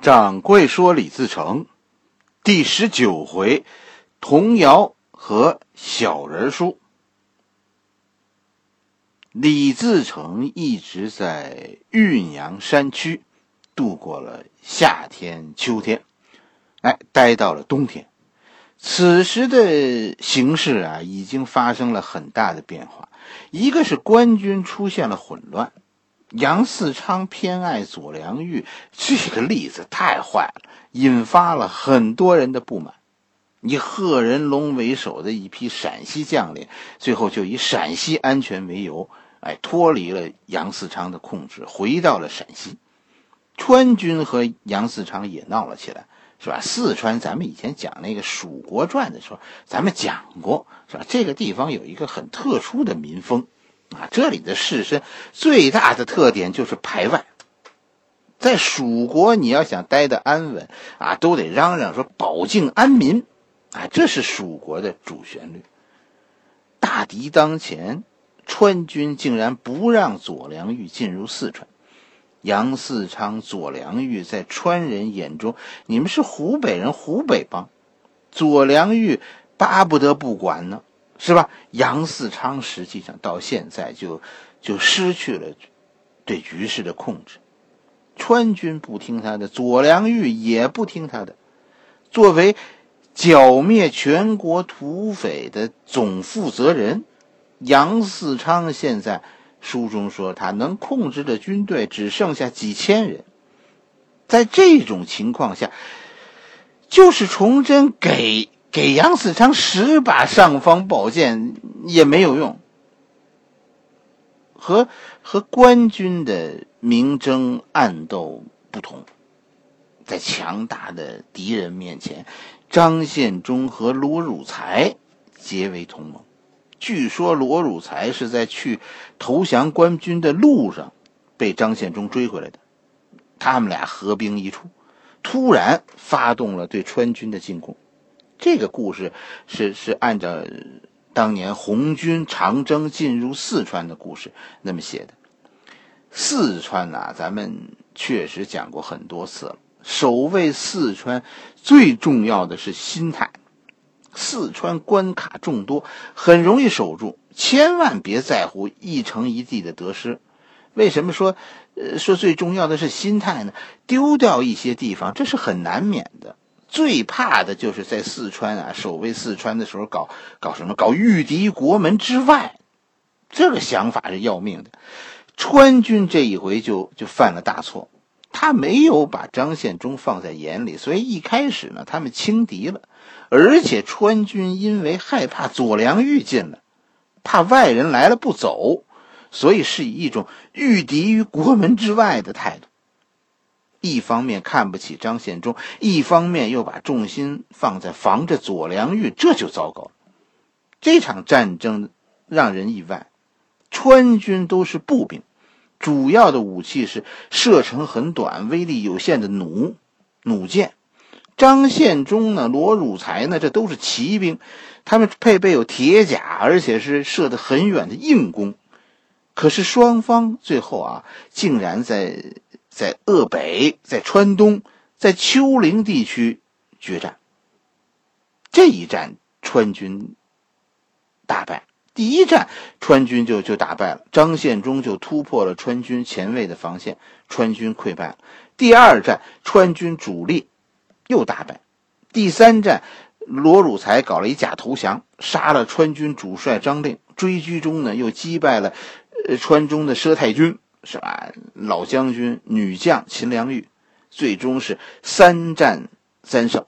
掌柜说：“李自成，第十九回，童谣和小人书。李自成一直在岳阳山区度过了夏天、秋天，哎，待到了冬天。此时的形势啊，已经发生了很大的变化。一个是官军出现了混乱。”杨嗣昌偏爱左良玉，这个例子太坏了，引发了很多人的不满。以贺人龙为首的一批陕西将领，最后就以陕西安全为由，哎，脱离了杨嗣昌的控制，回到了陕西。川军和杨嗣昌也闹了起来，是吧？四川，咱们以前讲那个《蜀国传》的时候，咱们讲过，是吧？这个地方有一个很特殊的民风。啊，这里的士绅最大的特点就是排外。在蜀国，你要想待得安稳啊，都得嚷嚷说保境安民，啊，这是蜀国的主旋律。大敌当前，川军竟然不让左良玉进入四川。杨嗣昌、左良玉在川人眼中，你们是湖北人，湖北帮。左良玉巴不得不管呢。是吧？杨嗣昌实际上到现在就就失去了对局势的控制，川军不听他的，左良玉也不听他的。作为剿灭全国土匪的总负责人，杨嗣昌现在书中说他能控制的军队只剩下几千人。在这种情况下，就是崇祯给。给杨嗣昌十把尚方宝剑也没有用，和和官军的明争暗斗不同，在强大的敌人面前，张献忠和罗汝才结为同盟。据说罗汝才是在去投降官军的路上被张献忠追回来的，他们俩合兵一处，突然发动了对川军的进攻。这个故事是是按照当年红军长征进入四川的故事那么写的。四川呐，咱们确实讲过很多次了。守卫四川最重要的是心态。四川关卡众多，很容易守住，千万别在乎一城一地的得失。为什么说呃说最重要的是心态呢？丢掉一些地方，这是很难免的。最怕的就是在四川啊，守卫四川的时候搞搞什么？搞御敌国门之外，这个想法是要命的。川军这一回就就犯了大错，他没有把张献忠放在眼里，所以一开始呢，他们轻敌了。而且川军因为害怕左良玉进来，怕外人来了不走，所以是以一种御敌于国门之外的态度。一方面看不起张献忠，一方面又把重心放在防着左良玉，这就糟糕了。这场战争让人意外，川军都是步兵，主要的武器是射程很短、威力有限的弩、弩箭。张献忠呢，罗汝才呢，这都是骑兵，他们配备有铁甲，而且是射得很远的硬弓。可是双方最后啊，竟然在。在鄂北，在川东，在丘陵地区决战。这一战，川军大败。第一战，川军就就打败了，张献忠就突破了川军前卫的防线，川军溃败了。第二战，川军主力又大败。第三战，罗汝才搞了一假投降，杀了川军主帅张令。追击中呢，又击败了呃川中的佘太君。是吧？老将军、女将秦良玉，最终是三战三胜。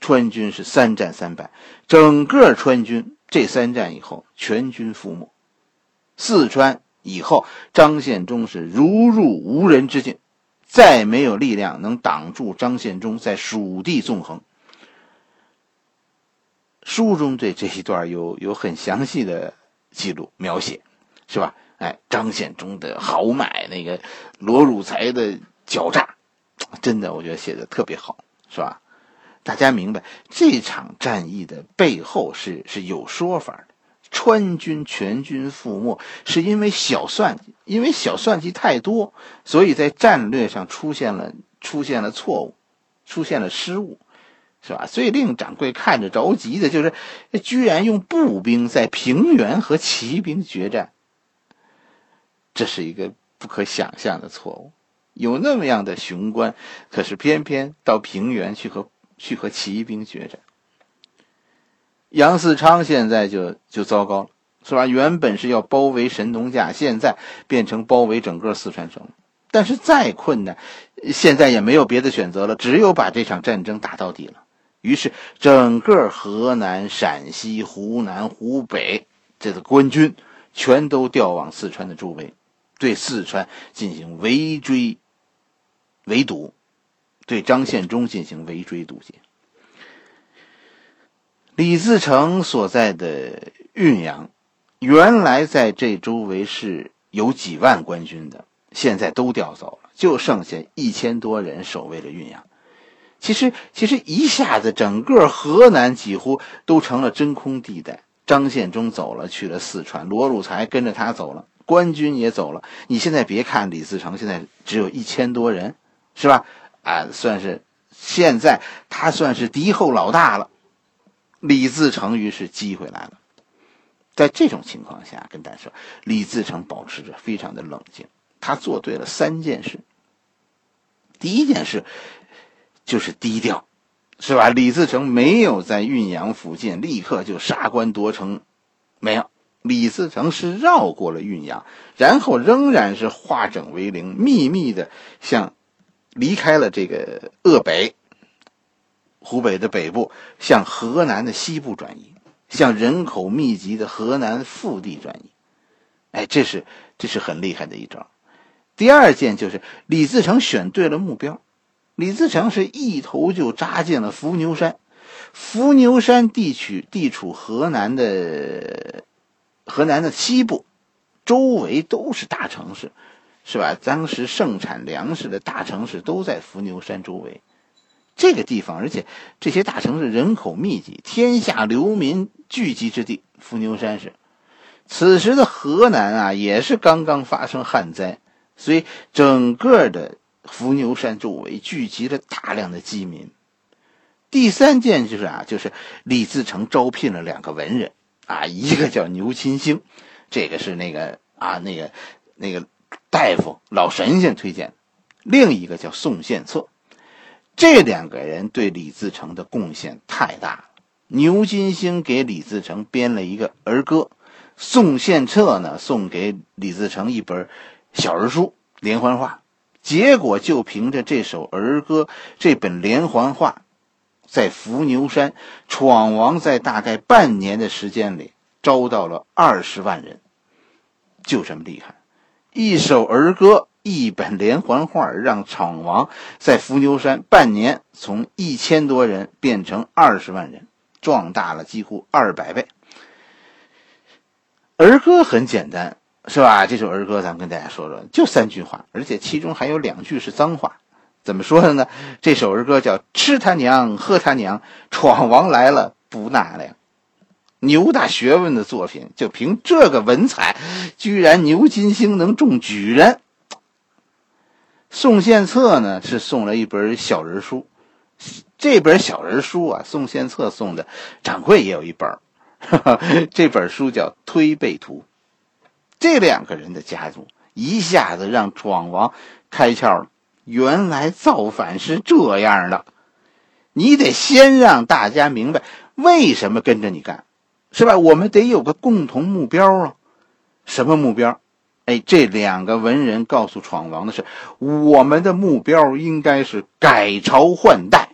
川军是三战三败，整个川军这三战以后全军覆没。四川以后，张献忠是如入无人之境，再没有力量能挡住张献忠在蜀地纵横。书中对这一段有有很详细的记录描写，是吧？哎，张献忠的豪迈，那个罗汝才的狡诈，真的，我觉得写的特别好，是吧？大家明白这场战役的背后是是有说法的。川军全军覆没，是因为小算计，因为小算计太多，所以在战略上出现了出。现了错误，出现了失误，是吧？所以令掌柜看着着急的就是，居然用步兵在平原和骑兵决战，这是一个不可想象的错误。有那么样的雄关，可是偏偏到平原去和去和骑兵决战。杨嗣昌现在就就糟糕了，是吧？原本是要包围神农架，现在变成包围整个四川省。但是再困难，现在也没有别的选择了，只有把这场战争打到底了。于是，整个河南、陕西、湖南、湖北这个官军全都调往四川的周围，对四川进行围追。围堵，对张献忠进行围追堵截。李自成所在的运阳，原来在这周围是有几万官军的，现在都调走了，就剩下一千多人守卫着运阳。其实，其实一下子整个河南几乎都成了真空地带。张献忠走了，去了四川，罗汝才跟着他走了，官军也走了。你现在别看李自成现在只有一千多人。是吧？啊，算是现在他算是敌后老大了。李自成于是机会来了，在这种情况下，跟大家说，李自成保持着非常的冷静。他做对了三件事。第一件事就是低调，是吧？李自成没有在运阳附近立刻就杀官夺城，没有。李自成是绕过了运阳，然后仍然是化整为零，秘密的向。离开了这个鄂北，湖北的北部，向河南的西部转移，向人口密集的河南腹地转移。哎，这是这是很厉害的一招。第二件就是李自成选对了目标，李自成是一头就扎进了伏牛山。伏牛山地区地处河南的河南的西部，周围都是大城市。是吧？当时盛产粮食的大城市都在伏牛山周围，这个地方，而且这些大城市人口密集，天下流民聚集之地。伏牛山是，此时的河南啊，也是刚刚发生旱灾，所以整个的伏牛山周围聚集了大量的饥民。第三件就是啊，就是李自成招聘了两个文人啊，一个叫牛金星，这个是那个啊，那个那个。大夫老神仙推荐，另一个叫宋献策，这两个人对李自成的贡献太大了。牛金星给李自成编了一个儿歌，宋献策呢送给李自成一本小儿书连环画。结果就凭着这首儿歌，这本连环画，在伏牛山闯王，在大概半年的时间里招到了二十万人，就这么厉害。一首儿歌，一本连环画，让闯王在伏牛山半年从一千多人变成二十万人，壮大了几乎二百倍。儿歌很简单，是吧？这首儿歌咱们跟大家说说，就三句话，而且其中还有两句是脏话。怎么说的呢？这首儿歌叫“吃他娘，喝他娘，闯王来了不纳粮”。牛大学问的作品，就凭这个文采，居然牛金星能中举人。宋献策呢是送了一本小人书，这本小人书啊，宋献策送的，掌柜也有一本，这本书叫《推背图》。这两个人的家族一下子让闯王开窍了，原来造反是这样的，你得先让大家明白为什么跟着你干。是吧？我们得有个共同目标啊！什么目标？哎，这两个文人告诉闯王的是，我们的目标应该是改朝换代。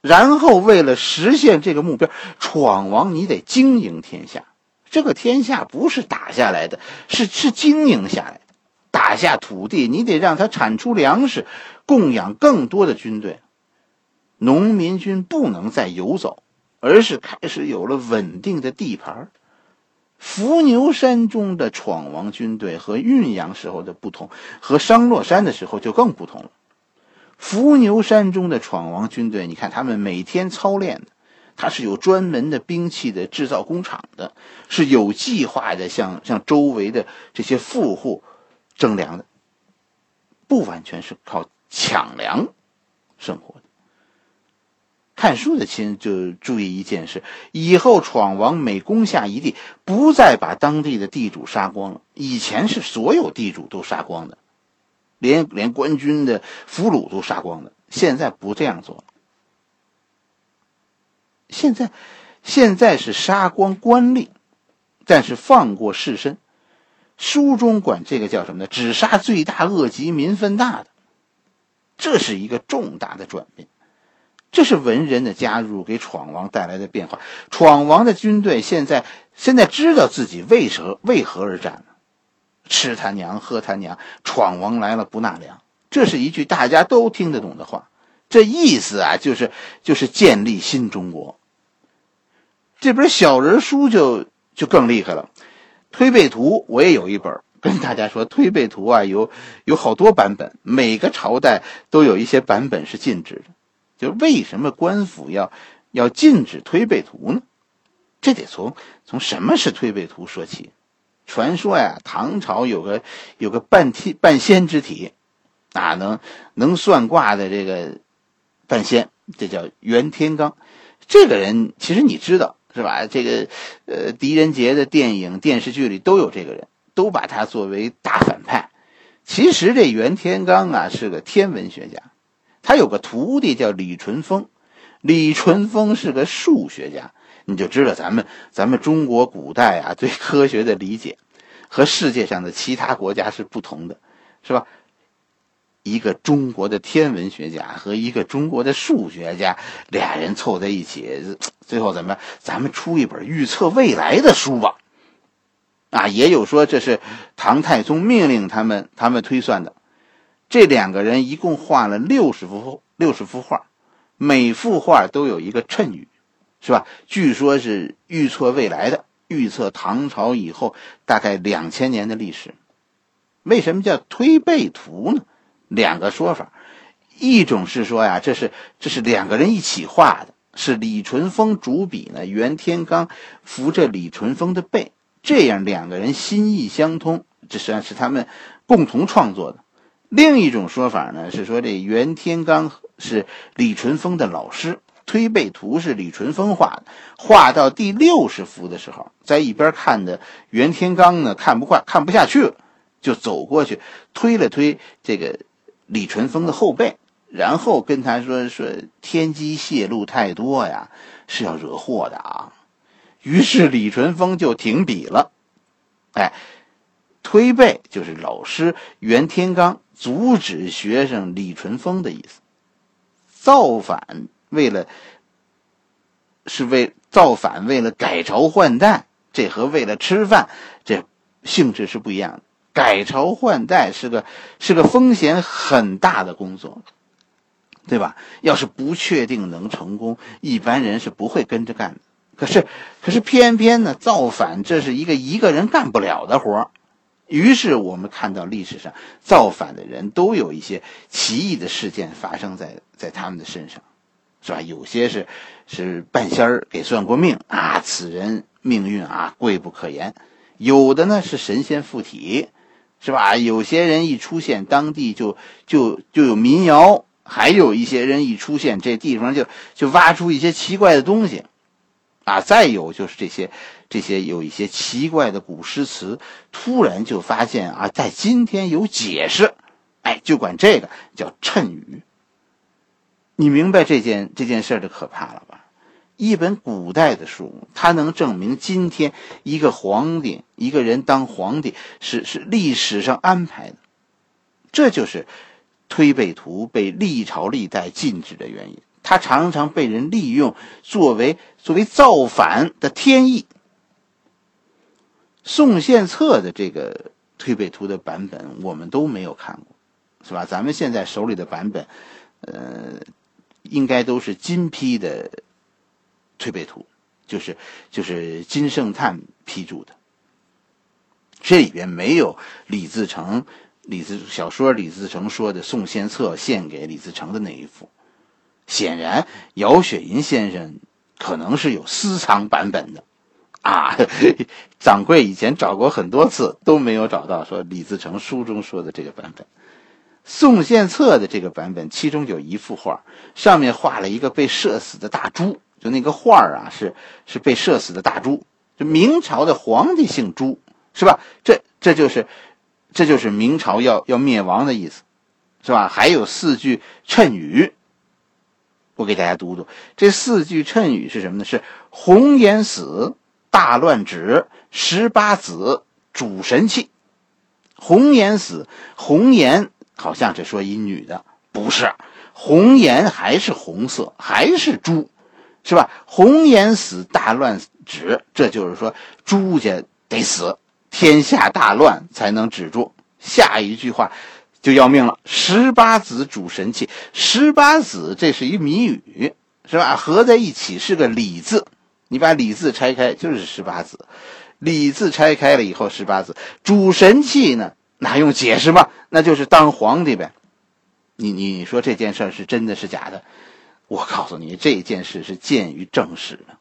然后，为了实现这个目标，闯王你得经营天下。这个天下不是打下来的，是是经营下来的。打下土地，你得让它产出粮食，供养更多的军队。农民军不能再游走。而是开始有了稳定的地盘。伏牛山中的闯王军队和运阳时候的不同，和商洛山的时候就更不同了。伏牛山中的闯王军队，你看他们每天操练的，他是有专门的兵器的制造工厂的，是有计划的向向周围的这些富户征粮的，不完全是靠抢粮生活的。看书的亲就注意一件事：以后闯王每攻下一地，不再把当地的地主杀光了。以前是所有地主都杀光的，连连官军的俘虏都杀光的。现在不这样做了。现在，现在是杀光官吏，但是放过士绅。书中管这个叫什么呢？只杀罪大恶极、民愤大的。这是一个重大的转变。这是文人的加入给闯王带来的变化。闯王的军队现在现在知道自己为何为何而战了，吃他娘，喝他娘！闯王来了不纳粮，这是一句大家都听得懂的话。这意思啊，就是就是建立新中国。这本小人书就就更厉害了，《推背图》我也有一本，跟大家说，《推背图》啊有有好多版本，每个朝代都有一些版本是禁止的。就为什么官府要要禁止推背图呢？这得从从什么是推背图说起。传说呀，唐朝有个有个半天半仙之体，啊，能能算卦的这个半仙，这叫袁天罡。这个人其实你知道是吧？这个呃，狄仁杰的电影电视剧里都有这个人，都把他作为大反派。其实这袁天罡啊是个天文学家。他有个徒弟叫李淳风，李淳风是个数学家，你就知道咱们咱们中国古代啊对科学的理解和世界上的其他国家是不同的，是吧？一个中国的天文学家和一个中国的数学家，俩人凑在一起，最后怎么？咱们出一本预测未来的书吧。啊，也有说这是唐太宗命令他们他们推算的。这两个人一共画了六十幅六十幅画，每幅画都有一个谶语，是吧？据说是预测未来的，预测唐朝以后大概两千年的历史。为什么叫推背图呢？两个说法，一种是说呀，这是这是两个人一起画的，是李淳风主笔呢，袁天罡扶着李淳风的背，这样两个人心意相通，这实际上是他们共同创作的。另一种说法呢是说，这袁天罡是李淳风的老师，推背图是李淳风画的。画到第六十幅的时候，在一边看的袁天罡呢看不惯，看不下去了，就走过去推了推这个李淳风的后背，然后跟他说：“说天机泄露太多呀，是要惹祸的啊。”于是李淳风就停笔了。哎，推背就是老师袁天罡。阻止学生李淳风的意思，造反为了是为造反为了改朝换代，这和为了吃饭这性质是不一样的。改朝换代是个是个风险很大的工作，对吧？要是不确定能成功，一般人是不会跟着干的。可是可是偏偏呢，造反这是一个一个人干不了的活。于是我们看到历史上造反的人都有一些奇异的事件发生在在他们的身上，是吧？有些是是半仙儿给算过命啊，此人命运啊贵不可言；有的呢是神仙附体，是吧？有些人一出现，当地就就就有民谣；还有一些人一出现，这地方就就挖出一些奇怪的东西。啊，再有就是这些，这些有一些奇怪的古诗词，突然就发现啊，在今天有解释，哎，就管这个叫谶语。你明白这件这件事的可怕了吧？一本古代的书，它能证明今天一个皇帝一个人当皇帝是是历史上安排的，这就是推背图被历朝历代禁止的原因。它常常被人利用作为作为造反的天意。宋献策的这个推背图的版本，我们都没有看过，是吧？咱们现在手里的版本，呃，应该都是金批的推背图，就是就是金圣叹批注的。这里边没有李自成李自小说李自成说的宋献策献给李自成的那一幅。显然，姚雪银先生可能是有私藏版本的，啊，掌柜以前找过很多次都没有找到说李自成书中说的这个版本，宋献策的这个版本，其中有一幅画，上面画了一个被射死的大猪，就那个画啊，是是被射死的大猪。就明朝的皇帝姓朱，是吧？这这就是这就是明朝要要灭亡的意思，是吧？还有四句谶语，我给大家读读。这四句谶语是什么呢？是红颜死，大乱止，十八子主神器。红颜死，红颜。好像是说一女的，不是，红颜还是红色，还是猪，是吧？红颜死，大乱止，这就是说朱家得死，天下大乱才能止住。下一句话就要命了，十八子主神器，十八子这是一谜语，是吧？合在一起是个李字，你把李字拆开就是十八子，李字拆开了以后十八子主神器呢？那还用解释吗？那就是当皇帝呗。你你说这件事是真的是假的？我告诉你，这件事是见于正史的，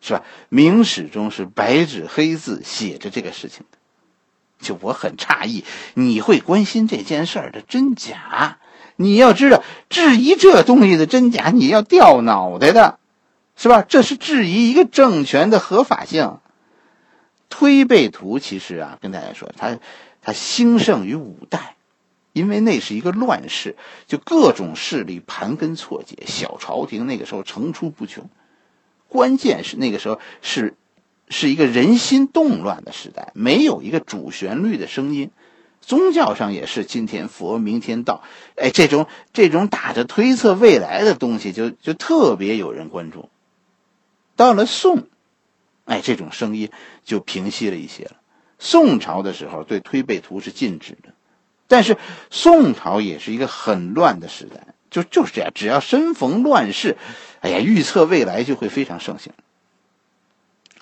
是吧？明史中是白纸黑字写着这个事情的。就我很诧异，你会关心这件事的真假？你要知道，质疑这东西的真假，你要掉脑袋的，是吧？这是质疑一个政权的合法性。推背图其实啊，跟大家说，它。它兴盛于五代，因为那是一个乱世，就各种势力盘根错节，小朝廷那个时候层出不穷。关键是那个时候是，是一个人心动乱的时代，没有一个主旋律的声音。宗教上也是今天佛，明天道，哎，这种这种打着推测未来的东西，就就特别有人关注。到了宋，哎，这种声音就平息了一些了。宋朝的时候，对推背图是禁止的，但是宋朝也是一个很乱的时代，就就是这样，只要身逢乱世，哎呀，预测未来就会非常盛行。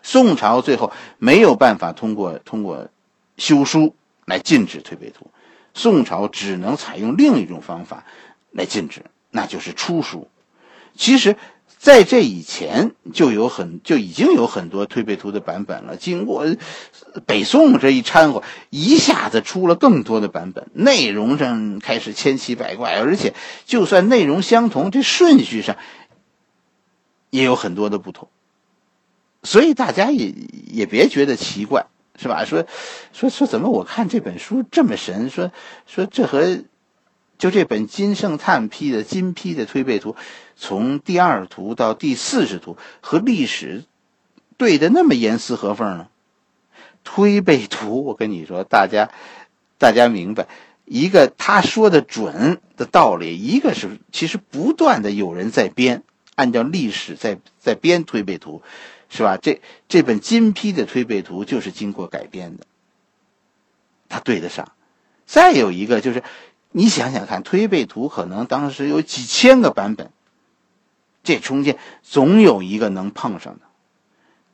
宋朝最后没有办法通过通过修书来禁止推背图，宋朝只能采用另一种方法来禁止，那就是出书。其实。在这以前就有很就已经有很多推背图的版本了。经过北宋这一掺和，一下子出了更多的版本，内容上开始千奇百怪，而且就算内容相同，这顺序上也有很多的不同。所以大家也也别觉得奇怪，是吧？说说说怎么我看这本书这么神？说说这和。就这本金圣叹批的金批的推背图，从第二图到第四十图和历史对的那么严丝合缝呢？推背图，我跟你说，大家大家明白，一个他说的准的道理，一个是其实不断的有人在编，按照历史在在编推背图，是吧？这这本金批的推背图就是经过改编的，他对得上。再有一个就是。你想想看，推背图可能当时有几千个版本，这中间总有一个能碰上的。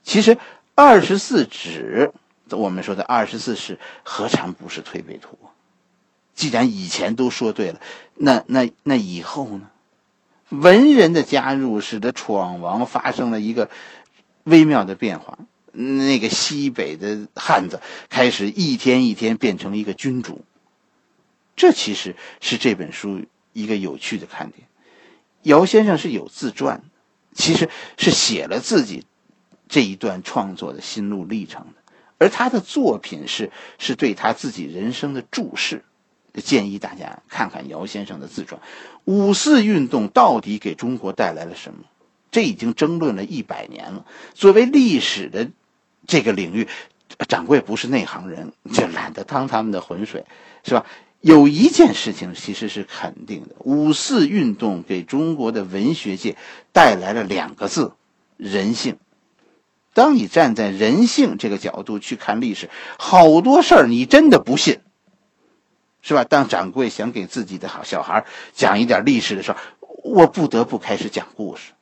其实二十四纸，我们说的二十四史，何尝不是推背图？既然以前都说对了，那那那以后呢？文人的加入，使得闯王发生了一个微妙的变化。那个西北的汉子开始一天一天变成一个君主。这其实是这本书一个有趣的看点。姚先生是有自传，其实是写了自己这一段创作的心路历程的。而他的作品是是对他自己人生的注释。建议大家看看姚先生的自传。五四运动到底给中国带来了什么？这已经争论了一百年了。作为历史的这个领域，掌柜不是内行人，就懒得趟他们的浑水，是吧？有一件事情其实是肯定的：五四运动给中国的文学界带来了两个字——人性。当你站在人性这个角度去看历史，好多事儿你真的不信，是吧？当掌柜想给自己的好小孩讲一点历史的时候，我不得不开始讲故事，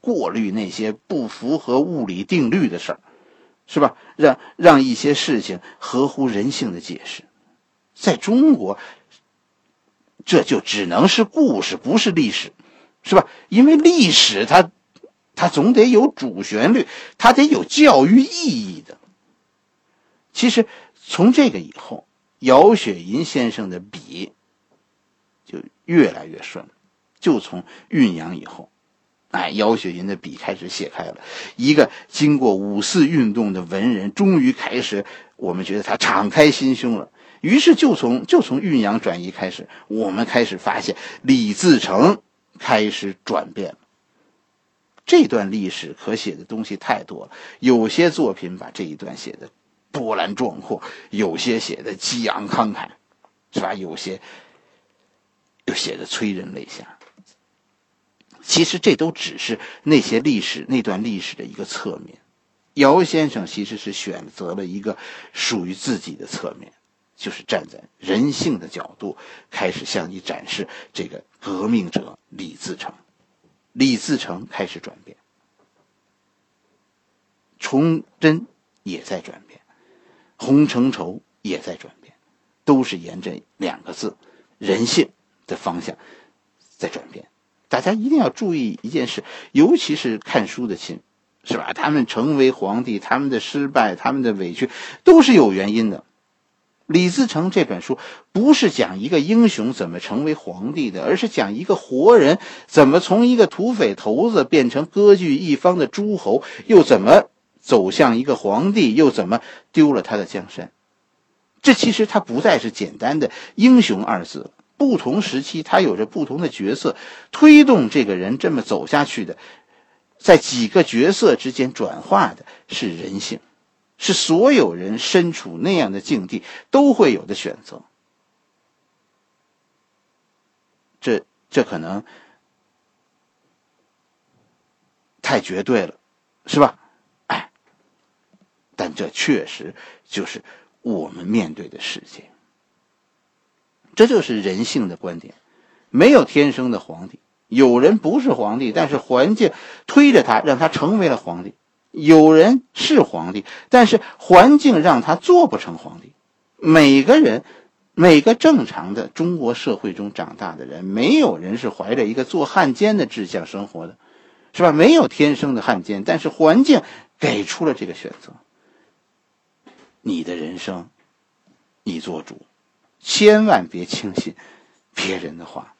过滤那些不符合物理定律的事儿，是吧？让让一些事情合乎人性的解释。在中国，这就只能是故事，不是历史，是吧？因为历史它，它总得有主旋律，它得有教育意义的。其实从这个以后，姚雪银先生的笔，就越来越顺。就从运阳以后，哎，姚雪银的笔开始写开了。一个经过五四运动的文人，终于开始，我们觉得他敞开心胸了。于是就从就从运阳转移开始，我们开始发现李自成开始转变。这段历史可写的东西太多了，有些作品把这一段写的波澜壮阔，有些写的激昂慷慨，是吧？有些又写的催人泪下。其实这都只是那些历史那段历史的一个侧面。姚先生其实是选择了一个属于自己的侧面，就是站在人性的角度，开始向你展示这个革命者李自成。李自成开始转变，崇祯也在转变，洪承畴也在转变，都是沿着两个字“人性”的方向在转变。大家一定要注意一件事，尤其是看书的亲，是吧？他们成为皇帝，他们的失败，他们的委屈，都是有原因的。李自成这本书不是讲一个英雄怎么成为皇帝的，而是讲一个活人怎么从一个土匪头子变成割据一方的诸侯，又怎么走向一个皇帝，又怎么丢了他的江山。这其实他不再是简单的英雄二字，不同时期他有着不同的角色，推动这个人这么走下去的，在几个角色之间转化的是人性。是所有人身处那样的境地都会有的选择，这这可能太绝对了，是吧？哎，但这确实就是我们面对的世界，这就是人性的观点。没有天生的皇帝，有人不是皇帝，但是环境推着他，让他成为了皇帝。有人是皇帝，但是环境让他做不成皇帝。每个人，每个正常的中国社会中长大的人，没有人是怀着一个做汉奸的志向生活的，是吧？没有天生的汉奸，但是环境给出了这个选择。你的人生，你做主，千万别轻信别人的话。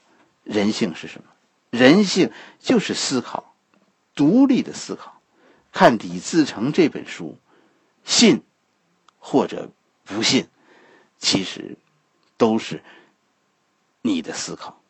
人性是什么？人性就是思考，独立的思考。看李自成这本书，信或者不信，其实都是你的思考。